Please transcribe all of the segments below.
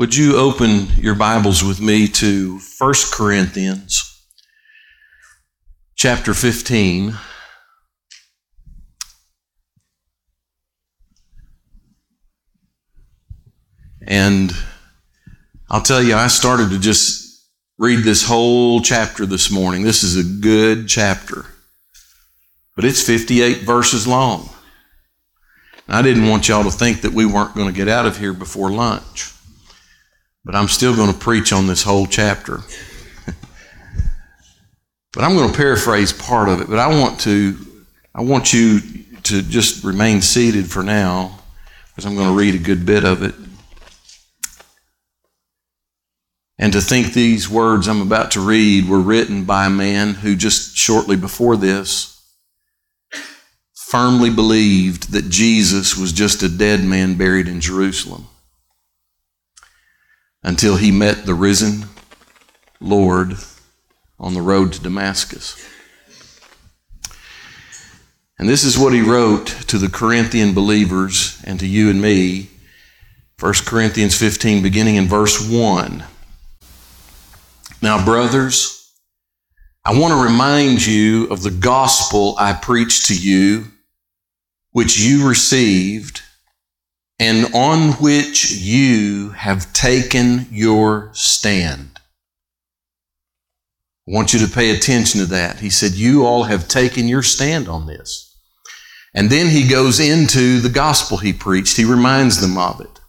Would you open your Bibles with me to 1 Corinthians chapter 15? And I'll tell you, I started to just read this whole chapter this morning. This is a good chapter, but it's 58 verses long. I didn't want y'all to think that we weren't going to get out of here before lunch. But I'm still going to preach on this whole chapter. but I'm going to paraphrase part of it, but I want to I want you to just remain seated for now because I'm going to read a good bit of it. And to think these words I'm about to read were written by a man who just shortly before this firmly believed that Jesus was just a dead man buried in Jerusalem until he met the risen Lord on the road to Damascus. And this is what he wrote to the Corinthian believers and to you and me. 1 Corinthians 15, beginning in verse 1. Now, brothers, I want to remind you of the gospel I preached to you, which you received and on which you have taken your stand. I want you to pay attention to that. He said, You all have taken your stand on this. And then he goes into the gospel he preached. He reminds them of it.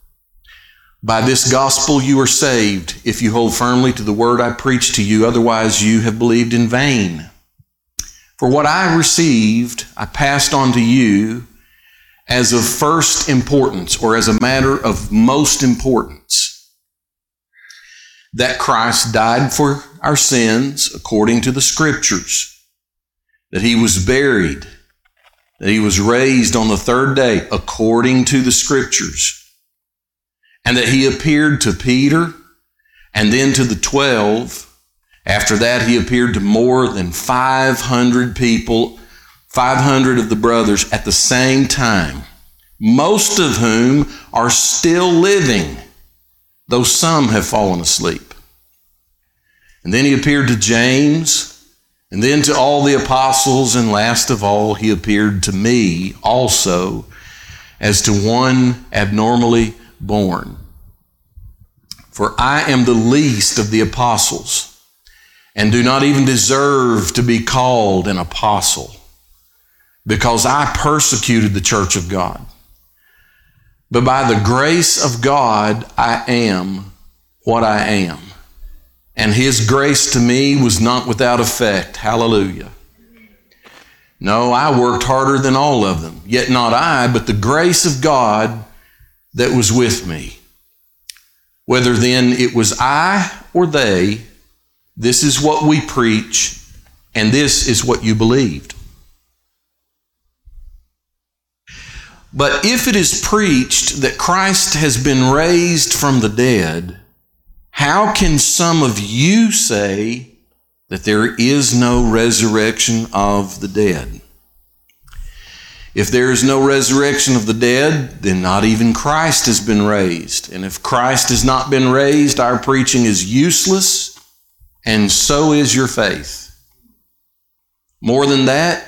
By this gospel you are saved if you hold firmly to the word I preached to you, otherwise you have believed in vain. For what I received, I passed on to you as of first importance or as a matter of most importance that Christ died for our sins according to the scriptures, that he was buried, that he was raised on the third day according to the scriptures, and that he appeared to Peter and then to the twelve. After that, he appeared to more than 500 people 500 of the brothers at the same time, most of whom are still living, though some have fallen asleep. And then he appeared to James, and then to all the apostles, and last of all, he appeared to me also as to one abnormally born. For I am the least of the apostles, and do not even deserve to be called an apostle because I persecuted the church of God. But by the grace of God, I am what I am. And His grace to me was not without effect. Hallelujah. No, I worked harder than all of them. Yet not I, but the grace of God that was with me. Whether then it was I or they, this is what we preach, and this is what you believed. But if it is preached that Christ has been raised from the dead, how can some of you say that there is no resurrection of the dead? If there is no resurrection of the dead, then not even Christ has been raised. And if Christ has not been raised, our preaching is useless, and so is your faith. More than that,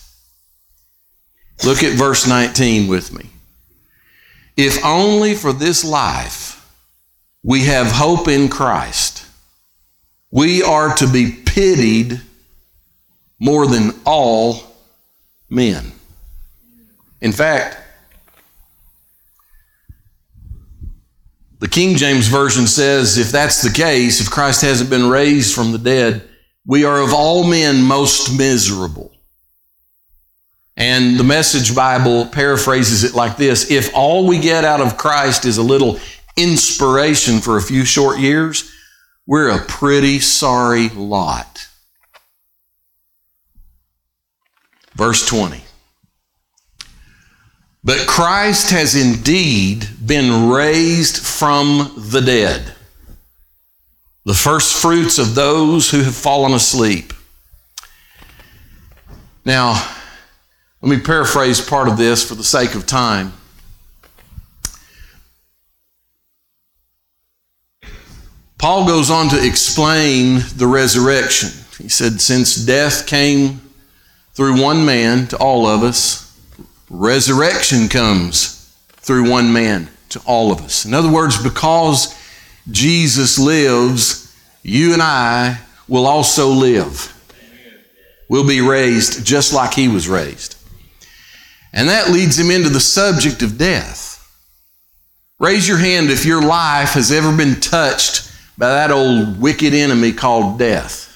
Look at verse 19 with me. If only for this life we have hope in Christ, we are to be pitied more than all men. In fact, the King James Version says if that's the case, if Christ hasn't been raised from the dead, we are of all men most miserable. And the Message Bible paraphrases it like this If all we get out of Christ is a little inspiration for a few short years, we're a pretty sorry lot. Verse 20. But Christ has indeed been raised from the dead, the first fruits of those who have fallen asleep. Now, let me paraphrase part of this for the sake of time. Paul goes on to explain the resurrection. He said, Since death came through one man to all of us, resurrection comes through one man to all of us. In other words, because Jesus lives, you and I will also live. We'll be raised just like he was raised. And that leads him into the subject of death. Raise your hand if your life has ever been touched by that old wicked enemy called death.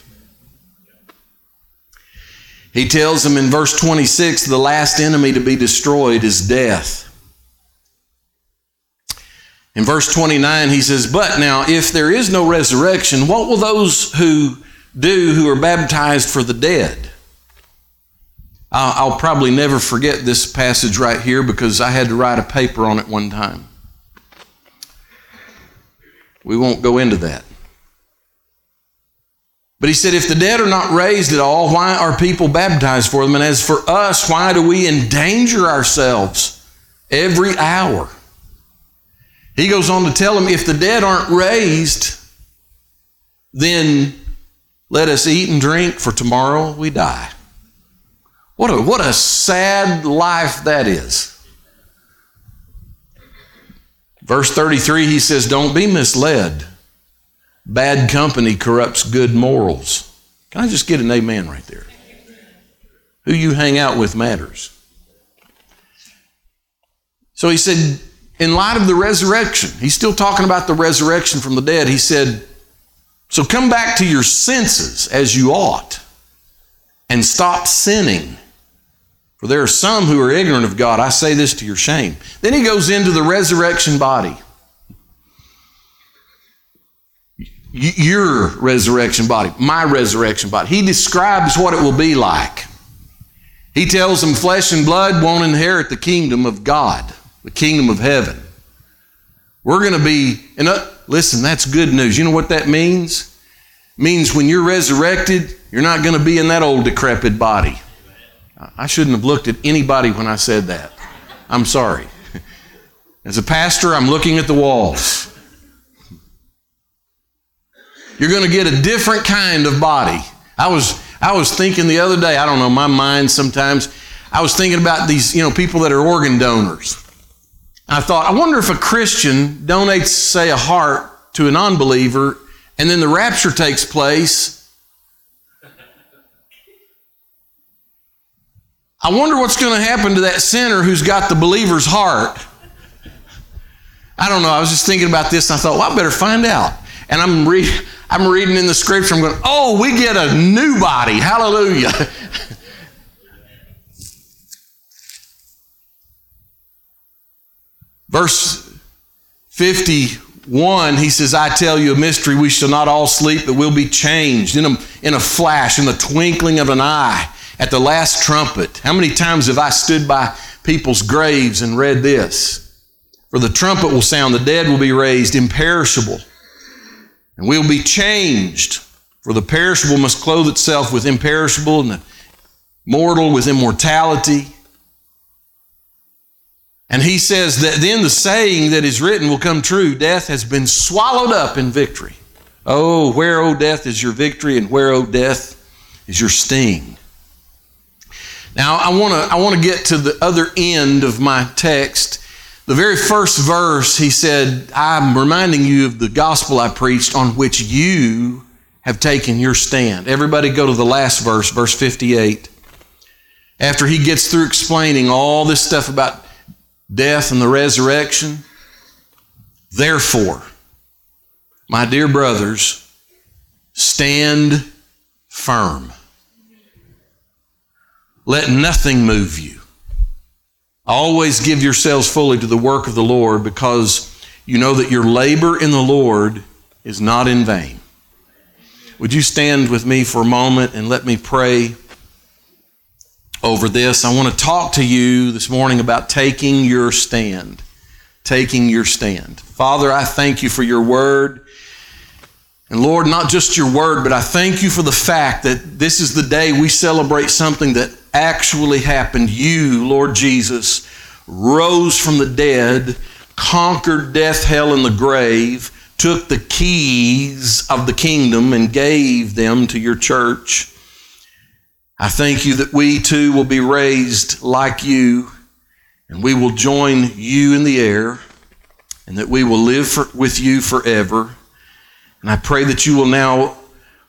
He tells them in verse 26 the last enemy to be destroyed is death. In verse 29, he says, But now, if there is no resurrection, what will those who do who are baptized for the dead? I'll probably never forget this passage right here because I had to write a paper on it one time. We won't go into that. But he said, if the dead are not raised at all, why are people baptized for them? And as for us, why do we endanger ourselves every hour? He goes on to tell them, if the dead aren't raised, then let us eat and drink, for tomorrow we die. What a, what a sad life that is. Verse 33, he says, Don't be misled. Bad company corrupts good morals. Can I just get an amen right there? Who you hang out with matters. So he said, in light of the resurrection, he's still talking about the resurrection from the dead. He said, So come back to your senses as you ought and stop sinning. For there are some who are ignorant of God. I say this to your shame. Then he goes into the resurrection body. your resurrection body, my resurrection body. He describes what it will be like. He tells them flesh and blood won't inherit the kingdom of God, the kingdom of heaven. We're going to be, and uh, listen, that's good news. You know what that means? It means when you're resurrected, you're not going to be in that old decrepit body. I shouldn't have looked at anybody when I said that. I'm sorry. As a pastor, I'm looking at the walls. You're going to get a different kind of body. I was, I was thinking the other day, I don't know, my mind sometimes, I was thinking about these, you know, people that are organ donors. I thought, I wonder if a Christian donates, say, a heart to an unbeliever, and then the rapture takes place. I wonder what's going to happen to that sinner who's got the believer's heart. I don't know. I was just thinking about this, and I thought, well, I better find out. And I'm reading. I'm reading in the scripture, I'm going, oh, we get a new body. Hallelujah. Verse 51, he says, I tell you a mystery, we shall not all sleep, but we'll be changed in a, in a flash, in the twinkling of an eye, at the last trumpet. How many times have I stood by people's graves and read this? For the trumpet will sound, the dead will be raised imperishable and we'll be changed. For the perishable must clothe itself with imperishable, and the mortal with immortality. And he says that then the saying that is written will come true death has been swallowed up in victory. Oh, where, O death, is your victory, and where, O death, is your sting? Now, I want to I want to get to the other end of my text the very first verse, he said, I'm reminding you of the gospel I preached on which you have taken your stand. Everybody go to the last verse, verse 58. After he gets through explaining all this stuff about death and the resurrection, therefore, my dear brothers, stand firm. Let nothing move you. Always give yourselves fully to the work of the Lord because you know that your labor in the Lord is not in vain. Would you stand with me for a moment and let me pray over this? I want to talk to you this morning about taking your stand. Taking your stand. Father, I thank you for your word. And Lord, not just your word, but I thank you for the fact that this is the day we celebrate something that actually happened. You, Lord Jesus, rose from the dead, conquered death, hell, and the grave took the keys of the kingdom and gave them to your church. I thank you that we too will be raised like you and we will join you in the air and that we will live for, with you forever. And I pray that you will now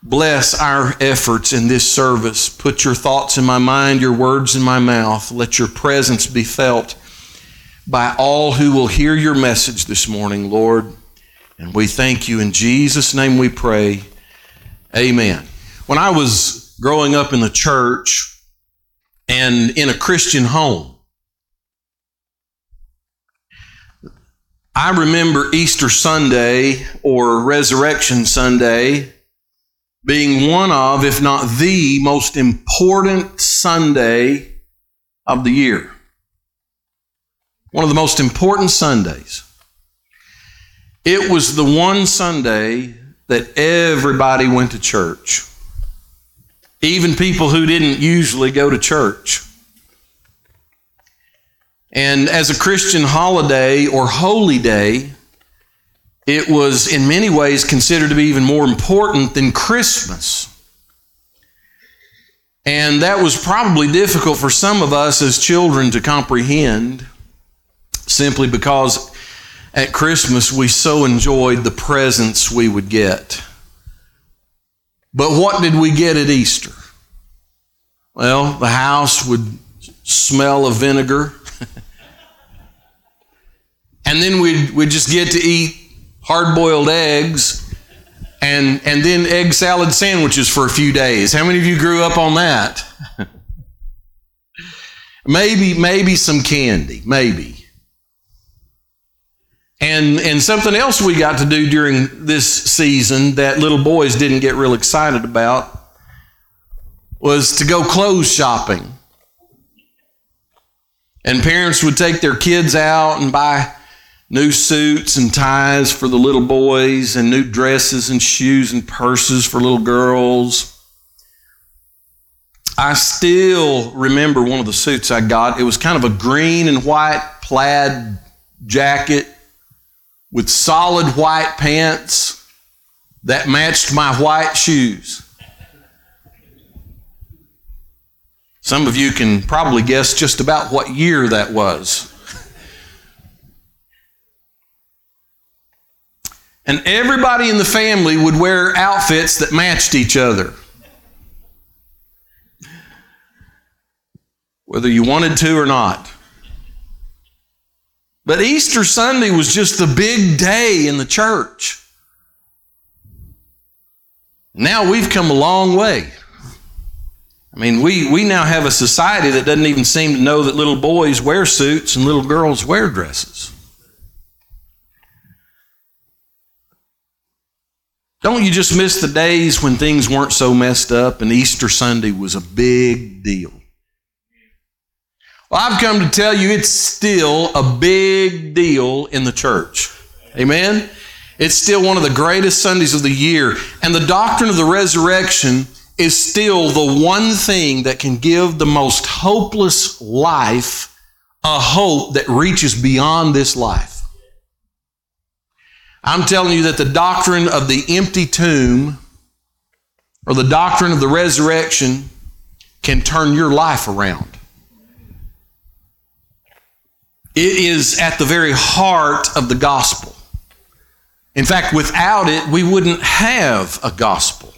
bless our efforts in this service. Put your thoughts in my mind, your words in my mouth. Let your presence be felt by all who will hear your message this morning, Lord. And we thank you. In Jesus' name we pray. Amen. When I was growing up in the church and in a Christian home, I remember Easter Sunday or Resurrection Sunday being one of, if not the most important Sunday of the year. One of the most important Sundays. It was the one Sunday that everybody went to church, even people who didn't usually go to church. And as a Christian holiday or holy day, it was in many ways considered to be even more important than Christmas. And that was probably difficult for some of us as children to comprehend simply because at Christmas, we so enjoyed the presents we would get. But what did we get at Easter? Well, the house would smell of vinegar. and then we'd, we'd just get to eat hard boiled eggs and, and then egg salad sandwiches for a few days. How many of you grew up on that? maybe, maybe some candy, maybe. And, and something else we got to do during this season that little boys didn't get real excited about was to go clothes shopping. And parents would take their kids out and buy new suits and ties for the little boys, and new dresses and shoes and purses for little girls. I still remember one of the suits I got. It was kind of a green and white plaid jacket with solid white pants that matched my white shoes. Some of you can probably guess just about what year that was. And everybody in the family would wear outfits that matched each other. Whether you wanted to or not. But Easter Sunday was just the big day in the church. Now we've come a long way. I mean, we, we now have a society that doesn't even seem to know that little boys wear suits and little girls wear dresses. Don't you just miss the days when things weren't so messed up and Easter Sunday was a big deal? Well, I've come to tell you it's still a big deal in the church. Amen? It's still one of the greatest Sundays of the year. And the doctrine of the resurrection is still the one thing that can give the most hopeless life a hope that reaches beyond this life. I'm telling you that the doctrine of the empty tomb or the doctrine of the resurrection can turn your life around. It is at the very heart of the gospel. In fact, without it, we wouldn't have a gospel.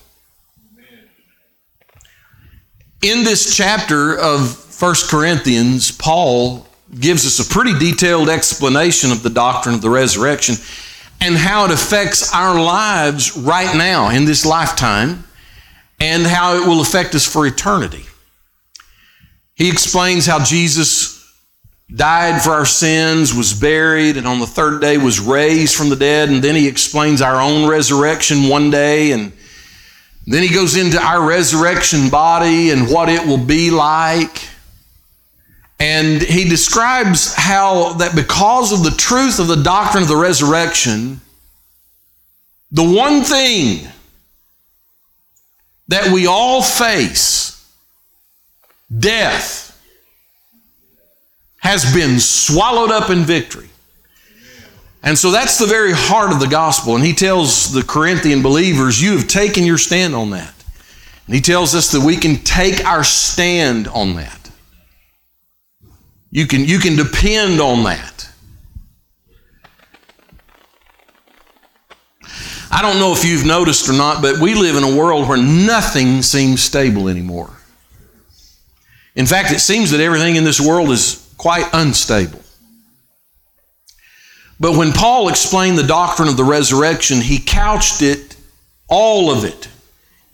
In this chapter of 1 Corinthians, Paul gives us a pretty detailed explanation of the doctrine of the resurrection and how it affects our lives right now in this lifetime and how it will affect us for eternity. He explains how Jesus died for our sins, was buried, and on the third day was raised from the dead. And then he explains our own resurrection one day. And then he goes into our resurrection body and what it will be like. And he describes how that because of the truth of the doctrine of the resurrection, the one thing that we all face, death, has been swallowed up in victory. And so that's the very heart of the gospel. And he tells the Corinthian believers, You have taken your stand on that. And he tells us that we can take our stand on that. You can, you can depend on that. I don't know if you've noticed or not, but we live in a world where nothing seems stable anymore. In fact, it seems that everything in this world is quite unstable. But when Paul explained the doctrine of the resurrection, he couched it, all of it,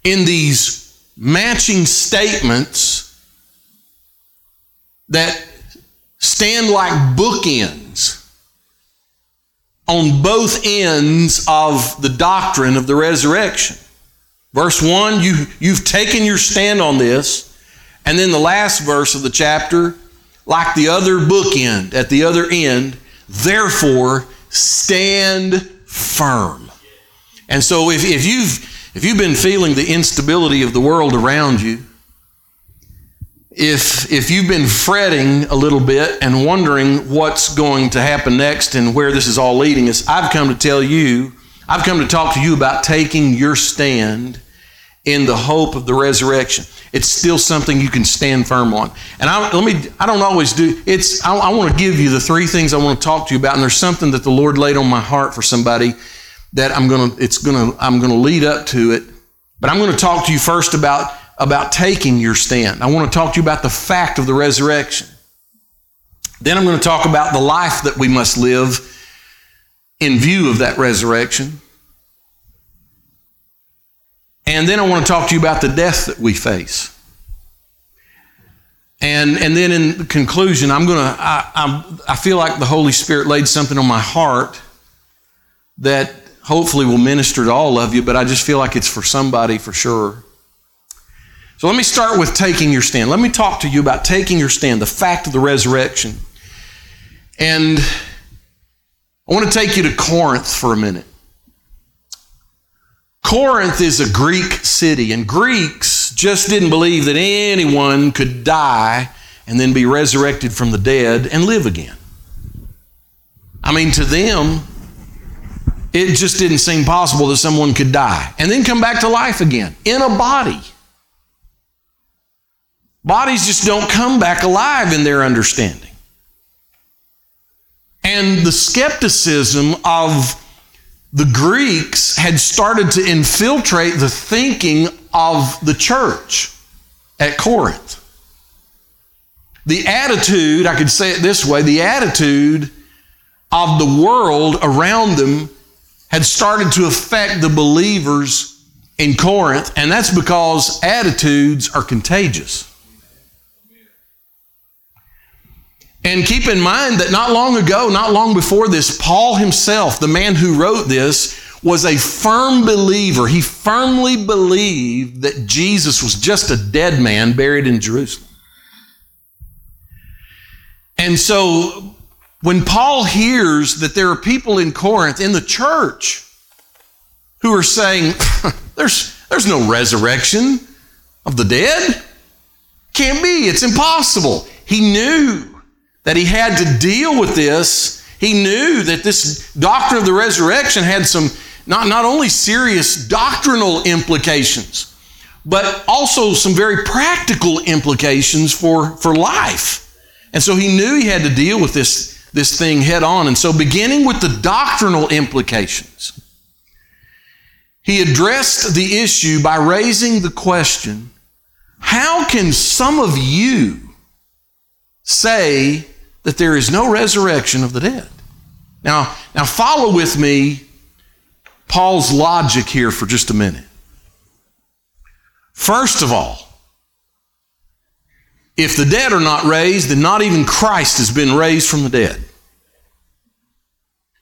in these matching statements that stand like bookends on both ends of the doctrine of the resurrection. Verse 1, you, you've taken your stand on this. And then the last verse of the chapter, like the other bookend at the other end, therefore stand firm. And so if, if, you've, if you've been feeling the instability of the world around you, if, if you've been fretting a little bit and wondering what's going to happen next and where this is all leading us, I've come to tell you, I've come to talk to you about taking your stand in the hope of the resurrection. It's still something you can stand firm on. And I, let me, I don't always do, it's, I, I want to give you the three things I want to talk to you about. And there's something that the Lord laid on my heart for somebody that I'm to, it's to, I'm to lead up to it. But I'm to talk to you first about about taking your stand. I want to talk to you about the fact of the resurrection. Then I'm going to talk about the life that we must live in view of that resurrection. And then I want to talk to you about the death that we face. And, and then in conclusion, I'm going to, I, I, I feel like the Holy Spirit laid something on my heart that hopefully will minister to all of you, but I just feel like it's for somebody for sure. So let me start with taking your stand. Let me talk to you about taking your stand, the fact of the resurrection. And I want to take you to Corinth for a minute. Corinth is a Greek city, and Greeks just didn't believe that anyone could die and then be resurrected from the dead and live again. I mean, to them, it just didn't seem possible that someone could die and then come back to life again in a body. Bodies just don't come back alive in their understanding. And the skepticism of the Greeks had started to infiltrate the thinking of the church at Corinth. The attitude, I could say it this way, the attitude of the world around them had started to affect the believers in Corinth, and that's because attitudes are contagious. And keep in mind that not long ago, not long before this, Paul himself, the man who wrote this, was a firm believer. He firmly believed that Jesus was just a dead man buried in Jerusalem. And so when Paul hears that there are people in Corinth, in the church, who are saying, there's, there's no resurrection of the dead. Can't be. It's impossible. He knew that he had to deal with this. He knew that this doctrine of the resurrection had some not, not only serious doctrinal implications, but also some very practical implications for, for life. And so he knew he had to deal with this, this thing head on. And so, beginning with the doctrinal implications, he addressed the issue by raising the question how can some of you say that there is no resurrection of the dead. Now, now follow with me Paul's logic here for just a minute. First of all, If the dead are not raised, then not even Christ has been raised from the dead.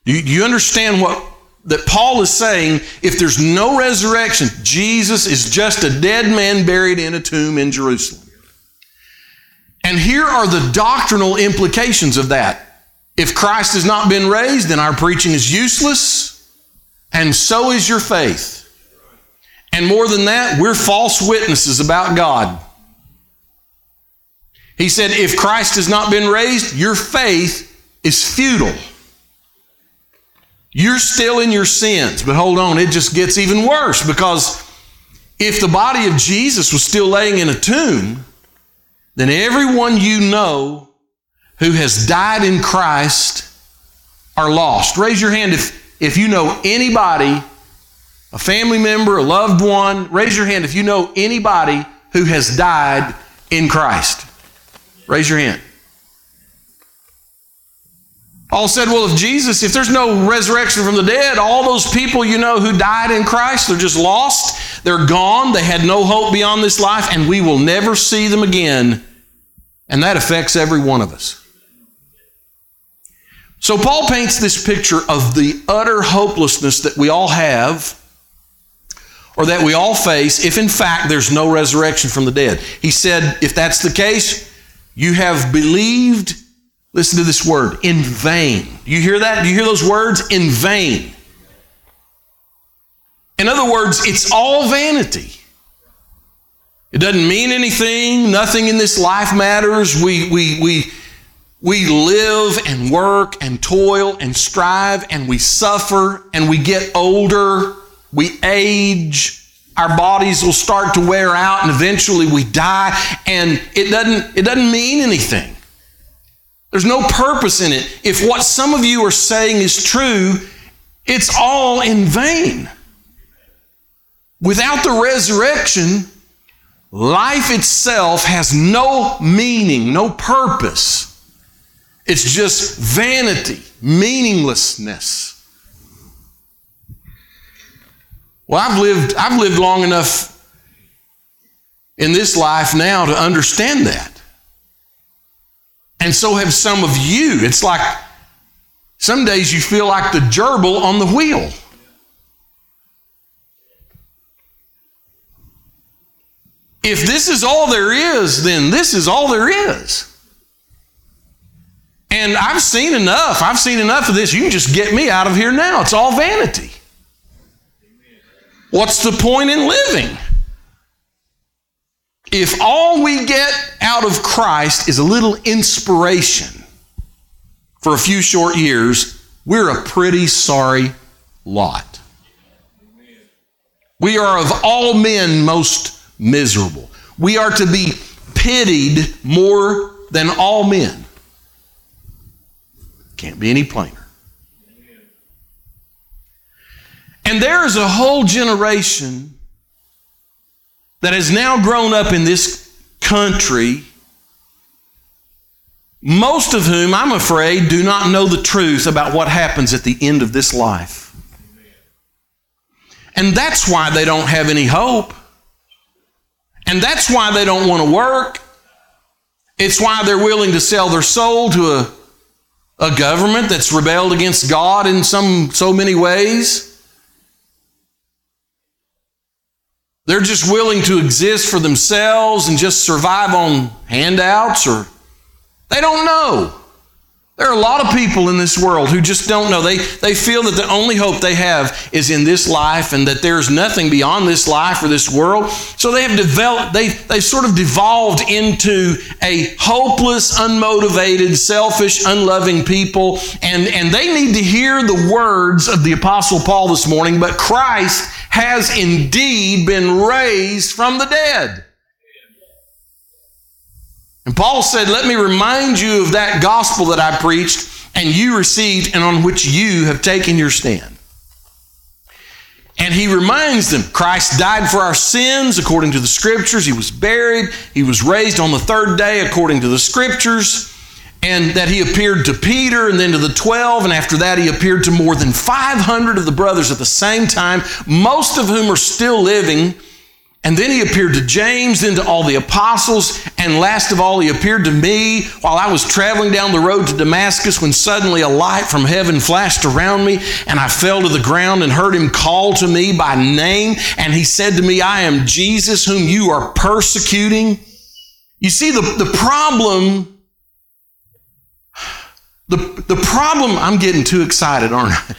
Do you, you understand what that Paul is saying? If there's no resurrection, Jesus is just a dead man buried in a tomb in Jerusalem. And here are the doctrinal implications of that. If Christ has not been raised, then our preaching is useless, and so is your faith. And more than that, we're false witnesses about God. He said, if Christ has not been raised, your faith is futile. You're still in your sins. But hold on, it just gets even worse because if the body of Jesus was still laying in a tomb, then everyone you know who has died in Christ are lost. Raise your hand if, if you know anybody, a family member, a loved one. Raise your hand if you know anybody who has died in Christ. Raise your hand. Paul said, Well, if Jesus, if there's no resurrection from the dead, all those people you know who died in Christ, they're just lost. They're gone. They had no hope beyond this life, and we will never see them again. And that affects every one of us. So Paul paints this picture of the utter hopelessness that we all have or that we all face if in fact there's no resurrection from the dead. He said, if that's the case, you have believed, listen to this word, in vain. You hear that? Do you hear those words? In vain. In other words, it's all vanity. It doesn't mean anything. Nothing in this life matters. We, we, we, we live and work and toil and strive and we suffer and we get older. We age our bodies will start to wear out and eventually we die and it doesn't it doesn't mean anything there's no purpose in it. If what some of you are saying is true it's all in vain. Without the resurrection life itself has no meaning no purpose. It's just vanity meaninglessness. Well, I've lived, I've lived long enough in this life now to understand that. And so have some of you. It's like some days you feel like the gerbil on the wheel. If this is all there is, then this is all there is. And I've seen enough. I've seen enough of this. You can just get me out of here now. It's all vanity. What's the point in living? If all we get out of Christ is a little inspiration for a few short years, we're a pretty sorry lot. We are of all men most miserable. We are to be pitied more than all men. Can't be any plainer. And there is a whole generation that has now grown up in this country, most of whom, I'm afraid, do not know the truth about what happens at the end of this life. And that's why they don't have any hope. And that's why they don't want to work. It's why they're willing to sell their soul to a, a government that's rebelled against God in some so many ways. They're just willing to exist for themselves and just survive on handouts or they don't know. There are a lot of people in this world who just don't know. They, they feel that the only hope they have is in this life and that there's nothing beyond this life or this world. So they have developed, they, they sort of devolved into a hopeless, unmotivated, selfish, unloving people. And, and they need to hear the words of the Apostle Paul this morning, but Christ has indeed been raised from the dead. And Paul said, Let me remind you of that gospel that I preached and you received and on which you have taken your stand. And he reminds them Christ died for our sins according to the scriptures. He was buried. He was raised on the third day according to the scriptures and that he appeared to Peter and then to the 12, and after that, he appeared to more than 500 of the brothers at the same time, most of whom are still living. And then he appeared to James, then to all the apostles, and last of all, he appeared to me while I was traveling down the road to Damascus when suddenly a light from heaven flashed around me, and I fell to the ground and heard him call to me by name. And he said to me, I am Jesus whom you are persecuting. You see, the, the problem, the, the problem, I'm getting too excited, aren't I?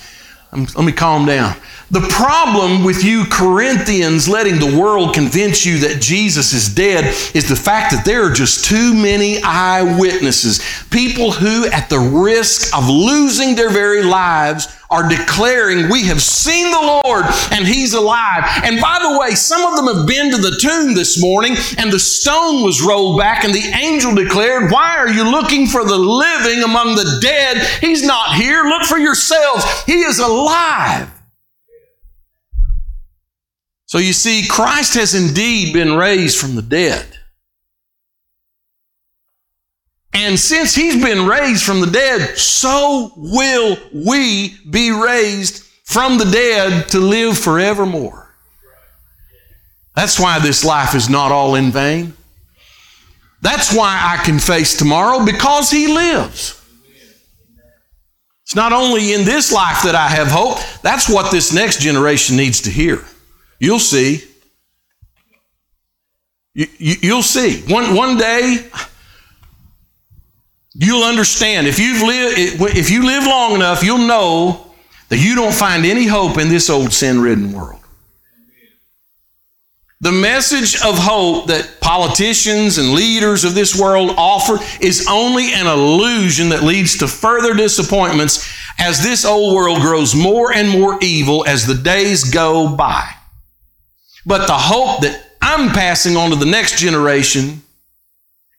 I'm, let me calm down. The problem with you Corinthians letting the world convince you that Jesus is dead is the fact that there are just too many eyewitnesses. People who, at the risk of losing their very lives, are declaring, We have seen the Lord and He's alive. And by the way, some of them have been to the tomb this morning and the stone was rolled back and the angel declared, Why are you looking for the living among the dead? He's not here. Look for yourselves. He is alive. So you see, Christ has indeed been raised from the dead. And since he's been raised from the dead, so will we be raised from the dead to live forevermore. That's why this life is not all in vain. That's why I can face tomorrow because he lives. It's not only in this life that I have hope, that's what this next generation needs to hear. You'll see. You, you, you'll see. One, one day, you'll understand. If, you've if you live long enough, you'll know that you don't find any hope in this old sin ridden world. The message of hope that politicians and leaders of this world offer is only an illusion that leads to further disappointments as this old world grows more and more evil as the days go by. But the hope that I'm passing on to the next generation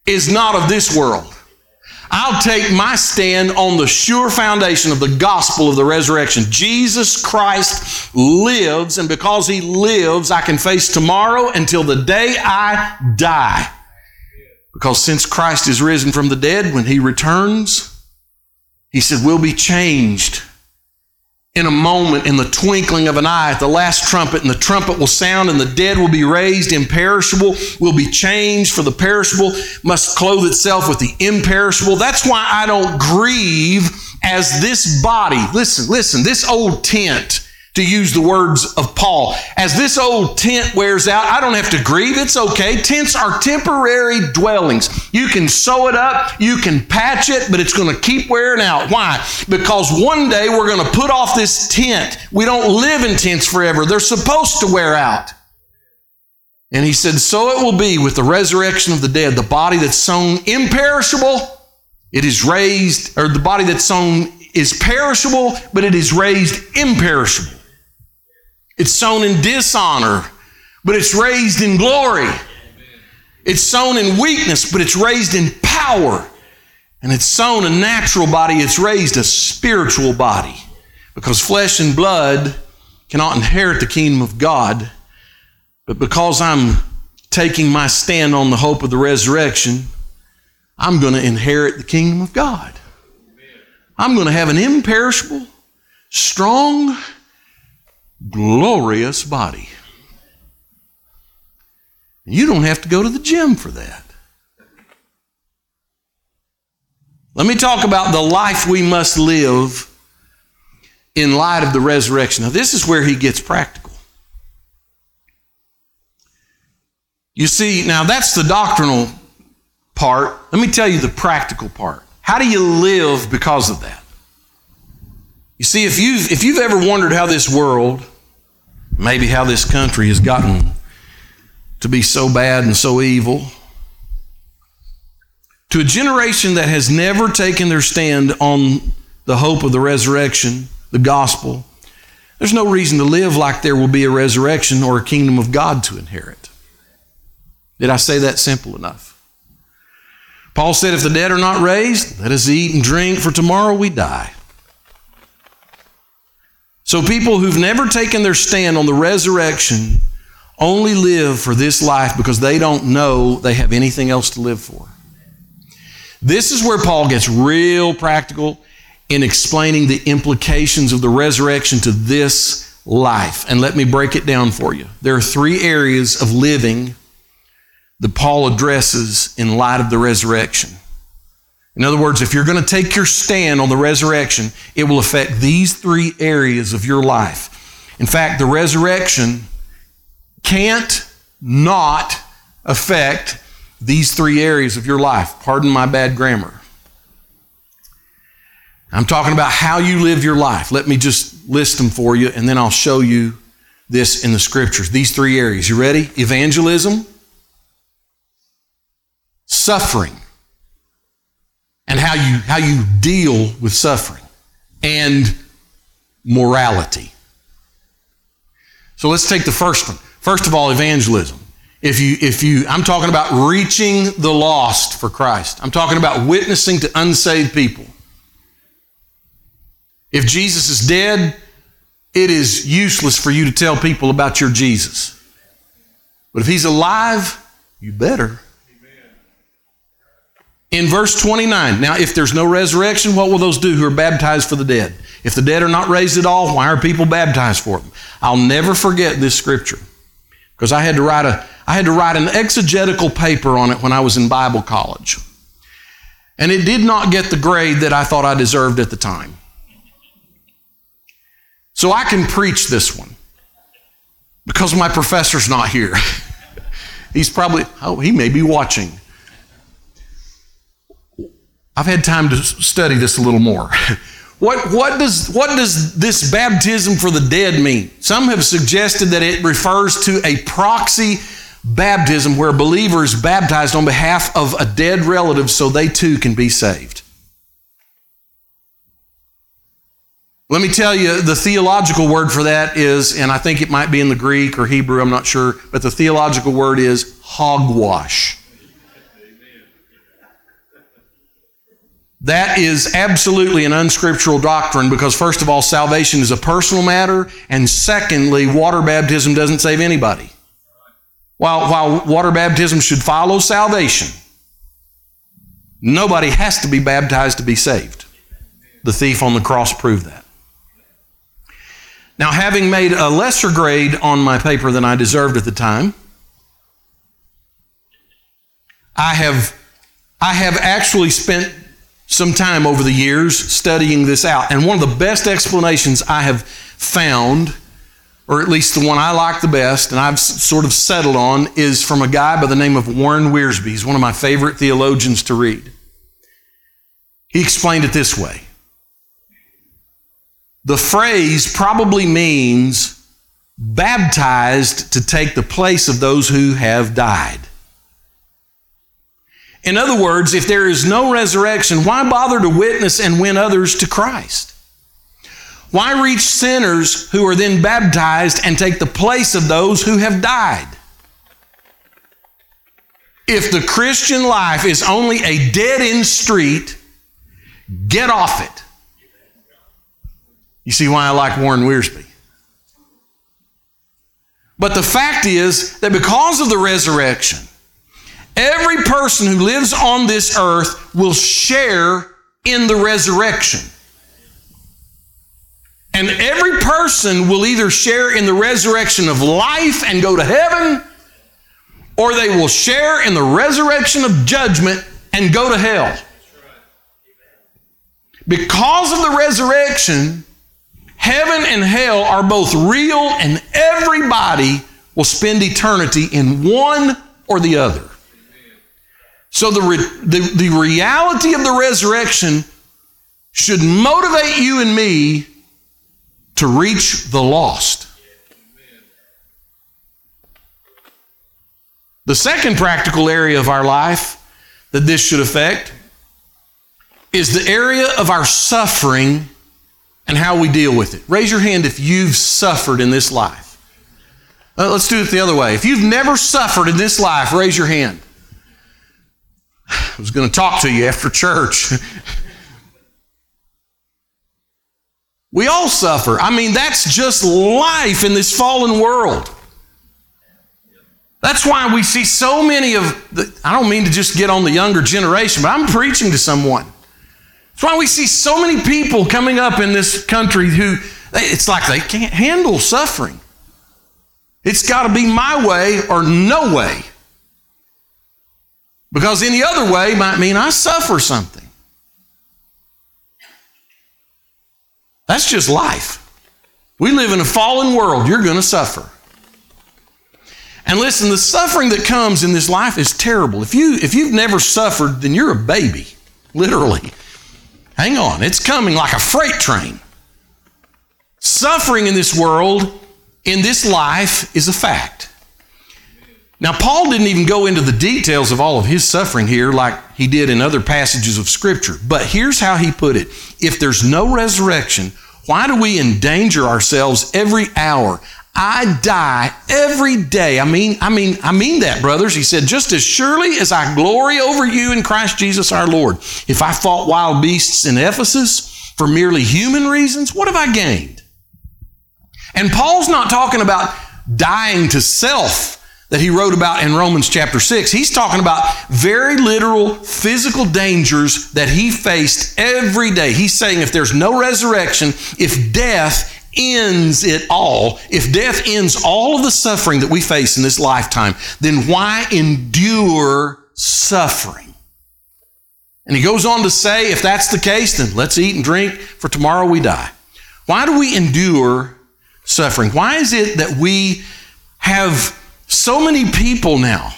is not of this world. I'll take my stand on the sure foundation of the gospel of the resurrection. Jesus Christ lives, and because he lives, I can face tomorrow until the day I die. Because since Christ is risen from the dead, when he returns, he said, we'll be changed in a moment, in the twinkling of an eye, at the last trumpet, and the trumpet will sound, and the dead will be raised, imperishable, will be changed, for the perishable must clothe itself with the imperishable. That's why I don't grieve as this body. Listen, listen, this old tent to use the words of Paul. As this old tent wears out, I don't have to grieve. It's okay. Tents are temporary dwellings. You can sew it up, you can patch it, but it's going to keep wearing out. Why? Because one day we're going to put off this tent. We don't live in tents forever, they're supposed to wear out. And he said, So it will be with the resurrection of the dead, the body that's sown imperishable, it is raised, or the body that's sown is perishable, but it is raised imperishable. It's sown in dishonor, but it's raised in glory. It's sown in weakness, but it's raised in power. And it's sown a natural body, it's raised a spiritual body. Because flesh and blood cannot inherit the kingdom of God. But because I'm taking my stand on the hope of the resurrection, I'm going to inherit the kingdom of God. I'm going to have an imperishable, strong, glorious body. You don't have to go to the gym for that. Let me talk about the life we must live in light of the resurrection. Now, this is where he gets practical. You see, now that's the doctrinal part. Let me tell you the practical part. How do you live because of that? You see, if you've, if you've ever wondered how this world, maybe how this country has gotten to be so bad and so evil, to a generation that has never taken their stand on the hope of the resurrection, the gospel, there's no reason to live like there will be a resurrection or a kingdom of God to inherit. Did I say that simple enough? Paul said, If the dead are not raised, let us eat and drink, for tomorrow we die. So people who've never taken their stand on the resurrection only live for this life because they don't know they have anything else to live for. This is where Paul gets real practical in explaining the implications of the resurrection to this life. And let me break it down for you. There are three areas of living that Paul addresses in light of the resurrection. In other words, if you're going to take your stand on the resurrection, it will affect these three areas of your life. In fact, the resurrection can't not affect these three areas of your life. Pardon my bad grammar. I'm talking about how you live your life. Let me just list them for you, and then I'll show you this in the scriptures. These three areas. You ready? Evangelism, suffering, and how you, how you deal with suffering, and morality. So let's take the first one. First of all, evangelism. If you, if you, I'm talking about reaching the lost for Christ. I'm talking about witnessing to unsaved people. If Jesus is dead, it is useless for you to tell people about your Jesus. But if he's alive, you better. In verse 29, now if there's no resurrection, what will those do who are baptized for the dead? If the dead are not raised at all, why are people baptized for them? I'll never forget this scripture because I had to write a I had to write an exegetical paper on it when I was in Bible college. And it did not get the grade that I thought I deserved at the time. So I can preach this one because my professor's not here. He's probably, oh, he may be watching. I've had time to study this a little more. What, what, does, what does this baptism for the dead mean? Some have suggested that it refers to a proxy baptism where a believer is baptized on behalf of a dead relative so they too can be saved. Let me tell you, the theological word for that is, and I think it might be in the Greek or Hebrew, I'm not sure, but the theological word is hogwash. That is absolutely an unscriptural doctrine because, first of all, salvation is a personal matter, and secondly, water baptism doesn't save anybody. While, while water baptism should follow salvation, nobody has to be baptized to be saved. The thief on the cross proved that. Now, having made a lesser grade on my paper than I deserved at the time, I have, I have actually spent some time over the years studying this out. And one of the best explanations I have found, or at least the one I like the best, and I've sort of settled on, is from a guy by the name of Warren Wiersbe. He's one of my favorite theologians to read. He explained it this way the phrase probably means baptized to take the place of those who have died. In other words, if there is no resurrection, why bother to witness and win others to Christ? Why reach sinners who are then baptized and take the place of those who have died? If the Christian life is only a dead end street, get off it. You see why I like Warren Wiersbe. But the fact is that because of the resurrection, every person who lives on this earth will share in the resurrection. And every person will either share in the resurrection of life and go to heaven, or they will share in the resurrection of judgment and go to hell. Because of the resurrection, Heaven and hell are both real, and everybody will spend eternity in one or the other. So, the, re- the, the reality of the resurrection should motivate you and me to reach the lost. The second practical area of our life that this should affect is the area of our suffering and how we deal with it. Raise your hand if you've suffered in this life. Uh, let's do it the other way. If you've never suffered in this life, raise your hand. I was going to talk to you after church. we all suffer. I mean, that's just life in this fallen world. That's why we see so many of the, I don't mean to just get on the younger generation, but I'm preaching to someone. That's why we see so many people coming up in this country who It's like they can't handle suffering. It's got to be my way or no way. Because any other way might mean I suffer something. That's just life. We live in a fallen world. You're going to suffer. And listen, the suffering that comes in this life is terrible. If you if you've never suffered, then you're a baby, literally. Hang on, it's coming like a freight train. Suffering in this world, in this life, is a fact. Now, Paul didn't even go into the details of all of his suffering here like he did in other passages of Scripture. But here's how he put it If there's no resurrection, why do we endanger ourselves every hour? I die every day. I mean, I mean, I mean that, brothers. He said, just as surely as I glory over you in Christ Jesus our Lord. If I fought wild beasts in Ephesus for merely human reasons, what have I gained? And Paul's not talking about dying to self that he wrote about in Romans chapter 6. He's talking about very literal physical dangers that he faced every day. He's saying if there's no resurrection, if death ends it all, if death ends all of the suffering that we face in this lifetime, then why endure suffering? And he goes on to say, if that's the case, then let's eat and drink, for tomorrow we die. Why do we endure suffering? Why is it that we have so many people now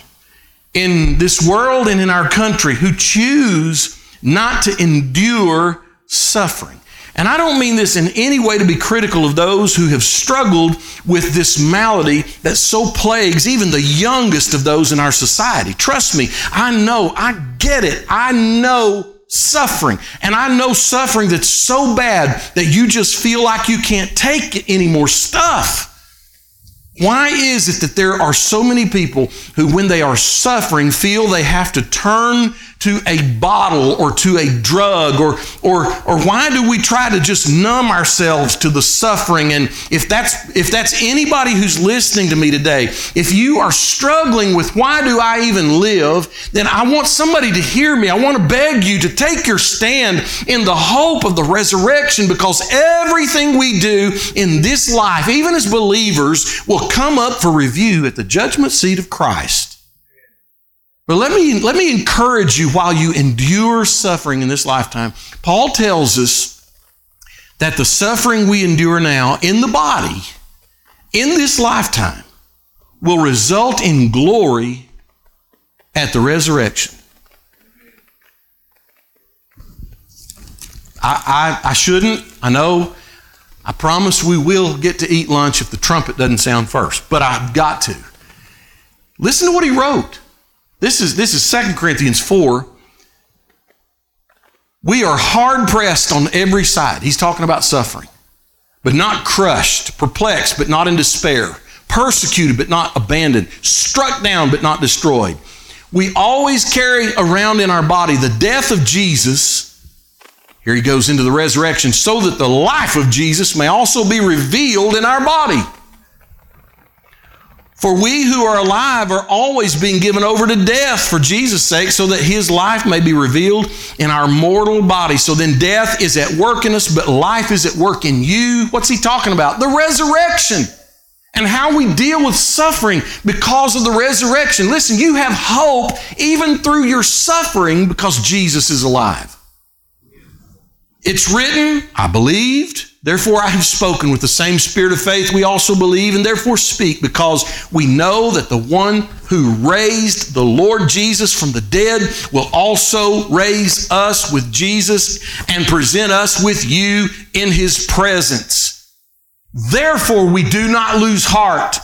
in this world and in our country who choose not to endure suffering? And I don't mean this in any way to be critical of those who have struggled with this malady that so plagues even the youngest of those in our society. Trust me, I know, I get it. I know suffering. And I know suffering that's so bad that you just feel like you can't take any more stuff. Why is it that there are so many people who, when they are suffering, feel they have to turn to a bottle or to a drug or or or why do we try to just numb ourselves to the suffering? And if that's if that's anybody who's listening to me today if you are struggling with why do I even live then I want somebody to hear me. I want to beg you to take your stand in the hope of the resurrection because everything we do in this life even as believers will come up for review at the judgment seat of Christ but let me, let me encourage you while you endure suffering in this lifetime. Paul tells us that the suffering we endure now in the body, in this lifetime, will result in glory at the resurrection. I, I, I shouldn't, I know, I promise we will get to eat lunch if the trumpet doesn't sound first, but I've got to. Listen to what he wrote. This is, this is 2 Corinthians 4. We are hard pressed on every side. He's talking about suffering, but not crushed, perplexed, but not in despair, persecuted, but not abandoned, struck down, but not destroyed. We always carry around in our body the death of Jesus. Here he goes into the resurrection, so that the life of Jesus may also be revealed in our body. For we who are alive are always being given over to death for Jesus' sake, so that his life may be revealed in our mortal body. So then death is at work in us, but life is at work in you. What's he talking about? The resurrection and how we deal with suffering because of the resurrection. Listen, you have hope even through your suffering because Jesus is alive. It's written, I believed, Therefore, I have spoken with the same spirit of faith we also believe, and therefore speak, because we know that the one who raised the Lord Jesus from the dead will also raise us with Jesus and present us with you in his presence. Therefore, we do not lose heart.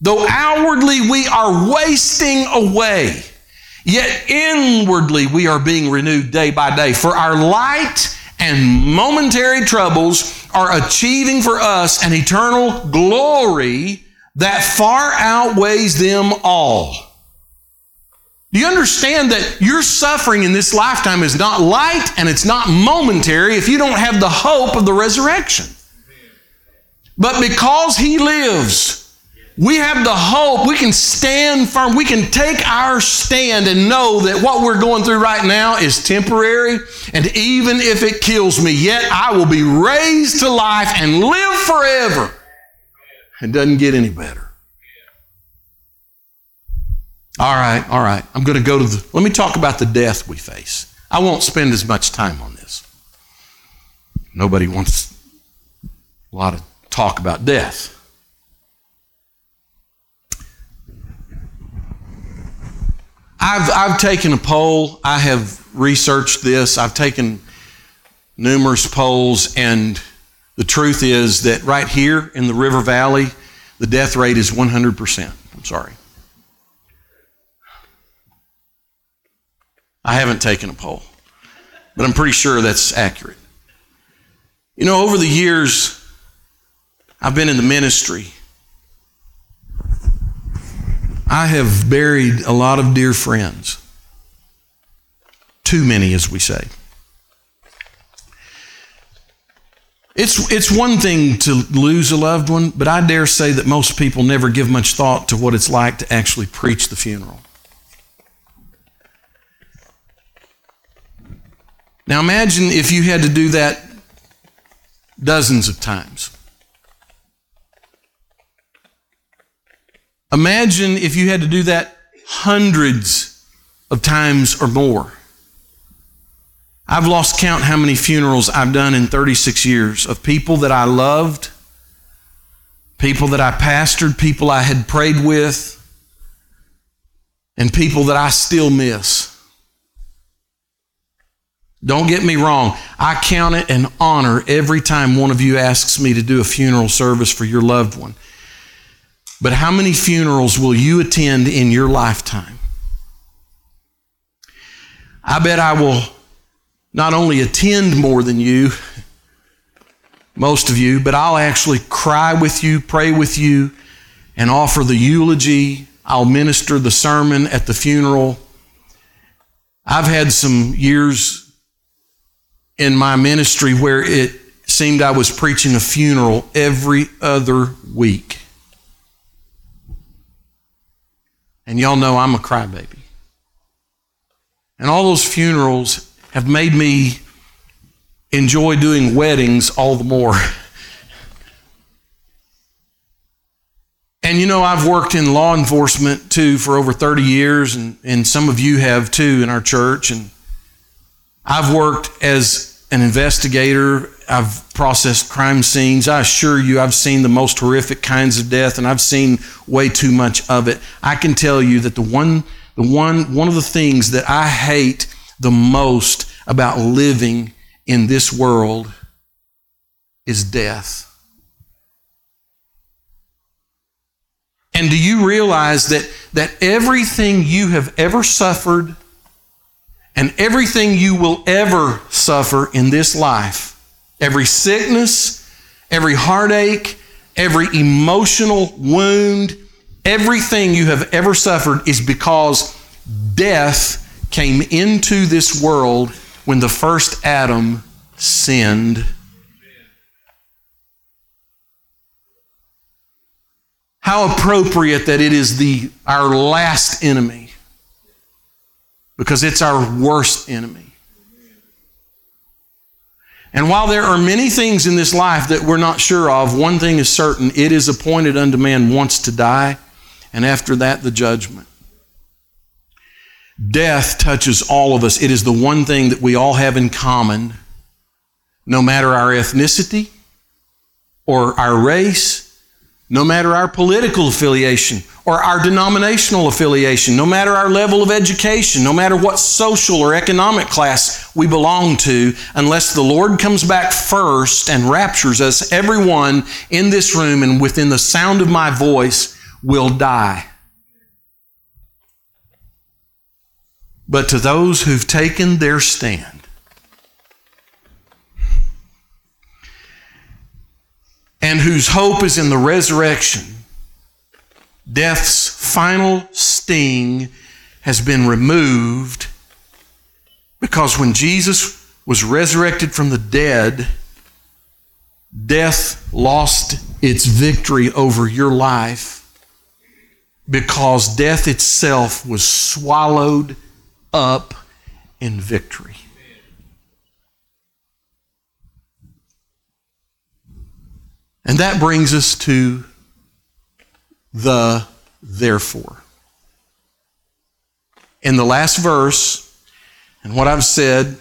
Though outwardly we are wasting away, yet inwardly we are being renewed day by day. For our light and momentary troubles are achieving for us an eternal glory that far outweighs them all. Do you understand that your suffering in this lifetime is not light and it's not momentary if you don't have the hope of the resurrection? But because He lives, we have the hope. We can stand firm. We can take our stand and know that what we're going through right now is temporary. And even if it kills me, yet I will be raised to life and live forever. It doesn't get any better. All right, all right. I'm going to go to the. Let me talk about the death we face. I won't spend as much time on this. Nobody wants a lot of talk about death. I've, I've taken a poll. I have researched this. I've taken numerous polls, and the truth is that right here in the River Valley, the death rate is 100%. I'm sorry. I haven't taken a poll, but I'm pretty sure that's accurate. You know, over the years, I've been in the ministry. I have buried a lot of dear friends. Too many, as we say. It's, it's one thing to lose a loved one, but I dare say that most people never give much thought to what it's like to actually preach the funeral. Now imagine if you had to do that dozens of times. Imagine if you had to do that hundreds of times or more. I've lost count how many funerals I've done in 36 years of people that I loved, people that I pastored, people I had prayed with, and people that I still miss. Don't get me wrong. I count it an honor every time one of you asks me to do a funeral service for your loved one. But how many funerals will you attend in your lifetime? I bet I will not only attend more than you, most of you, but I'll actually cry with you, pray with you, and offer the eulogy. I'll minister the sermon at the funeral. I've had some years in my ministry where it seemed I was preaching a funeral every other week. And y'all know I'm a crybaby. And all those funerals have made me enjoy doing weddings all the more. And you know, I've worked in law enforcement too for over 30 years, and, and some of you have too in our church. And I've worked as an investigator I've processed crime scenes. I assure you, I've seen the most horrific kinds of death, and I've seen way too much of it. I can tell you that the one, the one, one of the things that I hate the most about living in this world is death. And do you realize that, that everything you have ever suffered and everything you will ever suffer in this life Every sickness, every heartache, every emotional wound, everything you have ever suffered is because death came into this world when the first Adam sinned. How appropriate that it is the our last enemy because it's our worst enemy. And while there are many things in this life that we're not sure of, one thing is certain it is appointed unto man once to die, and after that, the judgment. Death touches all of us. It is the one thing that we all have in common, no matter our ethnicity or our race no matter our political affiliation or our denominational affiliation, no matter our level of education, no matter what social or economic class we belong to, unless the Lord comes back first and raptures us, everyone in this room and within the sound of my voice will die. But to those who've taken their stand, and whose hope is in the resurrection, death's final sting has been removed because when Jesus was resurrected from the dead, death lost its victory over your life because death itself was swallowed up in victory. And that brings us to the therefore. In the last verse, and what I've said,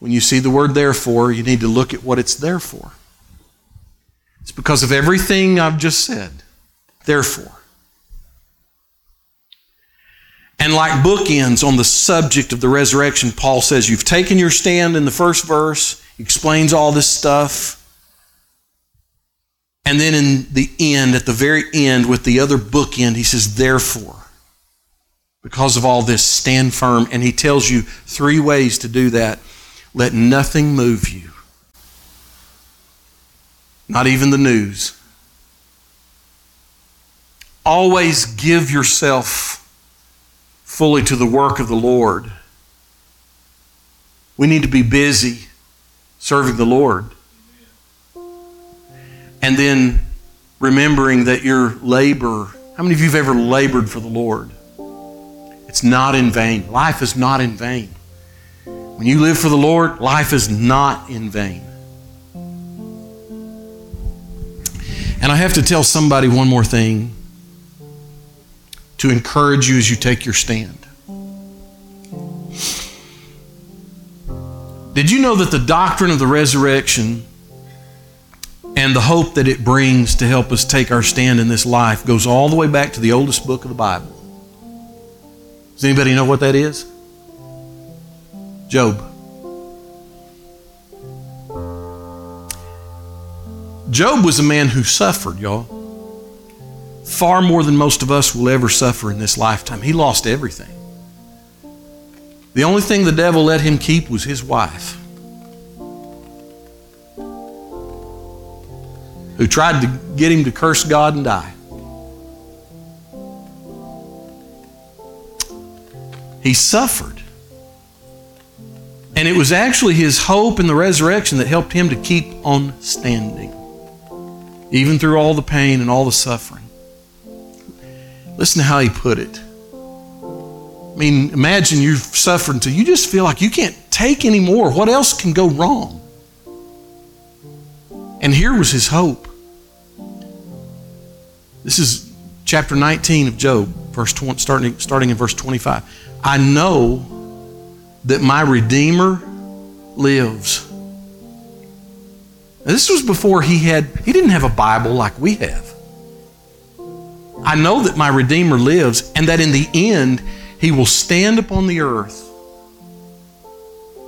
when you see the word therefore, you need to look at what it's there for. It's because of everything I've just said. Therefore. And like bookends on the subject of the resurrection, Paul says, You've taken your stand in the first verse, explains all this stuff. And then in the end, at the very end, with the other bookend, he says, Therefore, because of all this, stand firm. And he tells you three ways to do that. Let nothing move you, not even the news. Always give yourself fully to the work of the Lord. We need to be busy serving the Lord. And then remembering that your labor, how many of you have ever labored for the Lord? It's not in vain. Life is not in vain. When you live for the Lord, life is not in vain. And I have to tell somebody one more thing to encourage you as you take your stand. Did you know that the doctrine of the resurrection and the hope that it brings to help us take our stand in this life goes all the way back to the oldest book of the Bible? Does anybody know what that is? Job. Job was a man who suffered, y'all. Far more than most of us will ever suffer in this lifetime. He lost everything. The only thing the devil let him keep was his wife, who tried to get him to curse God and die. He suffered. And it was actually his hope in the resurrection that helped him to keep on standing, even through all the pain and all the suffering. Listen to how he put it. I mean, imagine you've suffered until you just feel like you can't take anymore. What else can go wrong? And here was his hope. This is chapter 19 of Job, verse 20, starting, starting in verse 25. I know that my Redeemer lives. Now, this was before he had, he didn't have a Bible like we have. I know that my Redeemer lives and that in the end he will stand upon the earth.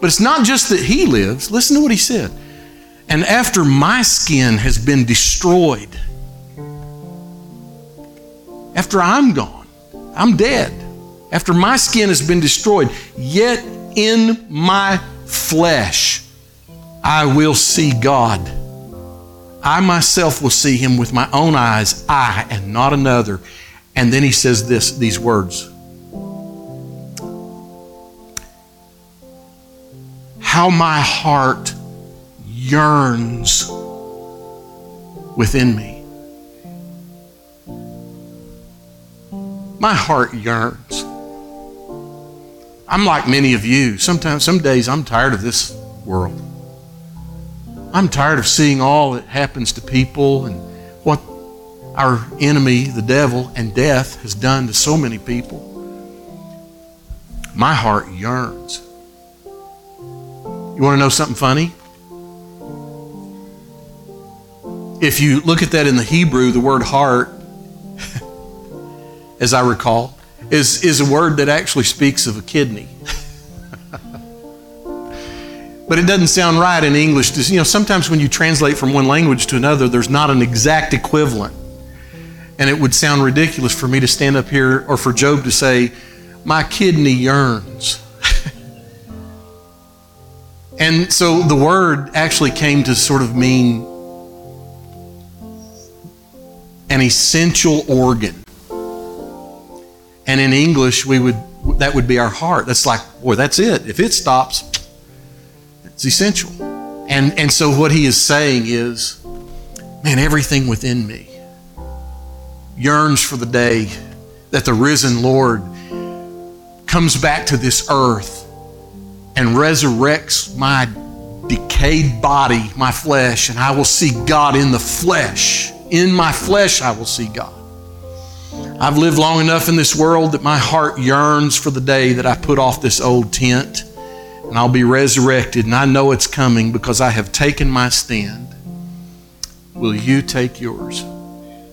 But it's not just that he lives. Listen to what he said. And after my skin has been destroyed, after I'm gone, I'm dead, after my skin has been destroyed, yet in my flesh I will see God. I myself will see him with my own eyes, I and not another. And then he says this, these words. How my heart yearns within me. My heart yearns. I'm like many of you. Sometimes, some days, I'm tired of this world. I'm tired of seeing all that happens to people and what our enemy, the devil, and death has done to so many people. My heart yearns. You want to know something funny? If you look at that in the Hebrew, the word heart, as I recall, is, is a word that actually speaks of a kidney. but it doesn't sound right in English. You know, sometimes when you translate from one language to another, there's not an exact equivalent. And it would sound ridiculous for me to stand up here or for Job to say, My kidney yearns. and so the word actually came to sort of mean an essential organ. And in English, we would that would be our heart. That's like, boy, that's it. If it stops, it's essential. And, and so what he is saying is, man, everything within me yearns for the day that the risen Lord comes back to this earth and resurrects my decayed body, my flesh, and I will see God in the flesh. In my flesh, I will see God. I've lived long enough in this world that my heart yearns for the day that I put off this old tent and I'll be resurrected, and I know it's coming because I have taken my stand. Will you take yours?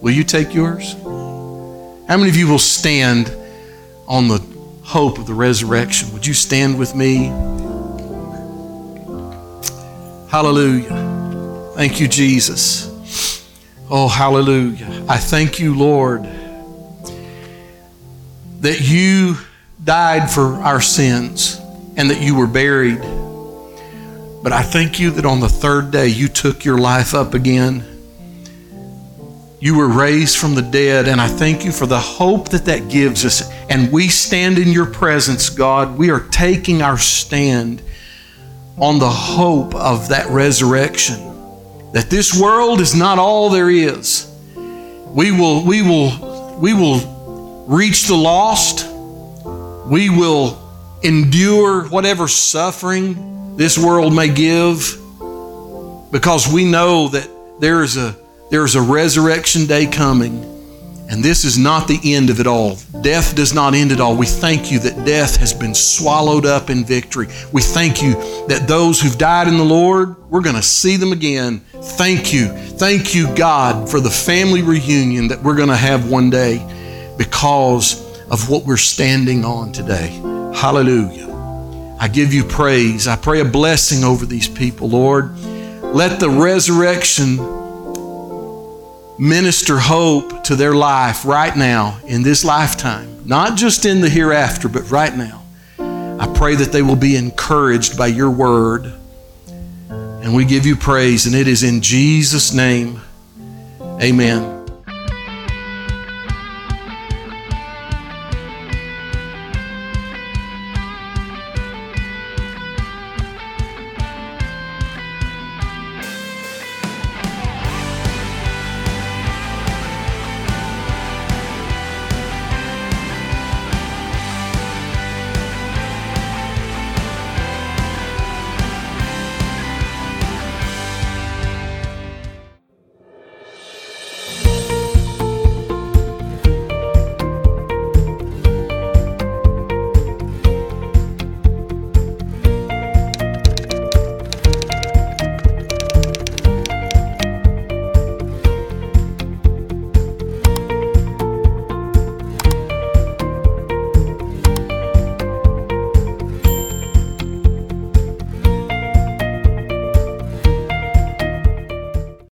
Will you take yours? How many of you will stand on the hope of the resurrection? Would you stand with me? Hallelujah. Thank you, Jesus. Oh, hallelujah. I thank you, Lord, that you died for our sins and that you were buried. But I thank you that on the third day you took your life up again. You were raised from the dead, and I thank you for the hope that that gives us. And we stand in your presence, God. We are taking our stand on the hope of that resurrection. That this world is not all there is. We will, we will, we will reach the lost. We will endure whatever suffering this world may give because we know that there is a there is a resurrection day coming and this is not the end of it all. Death does not end it all. We thank you that death has been swallowed up in victory. We thank you that those who've died in the Lord, we're going to see them again. Thank you. Thank you, God, for the family reunion that we're going to have one day because of what we're standing on today. Hallelujah. I give you praise. I pray a blessing over these people, Lord. Let the resurrection minister hope to their life right now in this lifetime, not just in the hereafter, but right now. I pray that they will be encouraged by your word. And we give you praise, and it is in Jesus' name. Amen.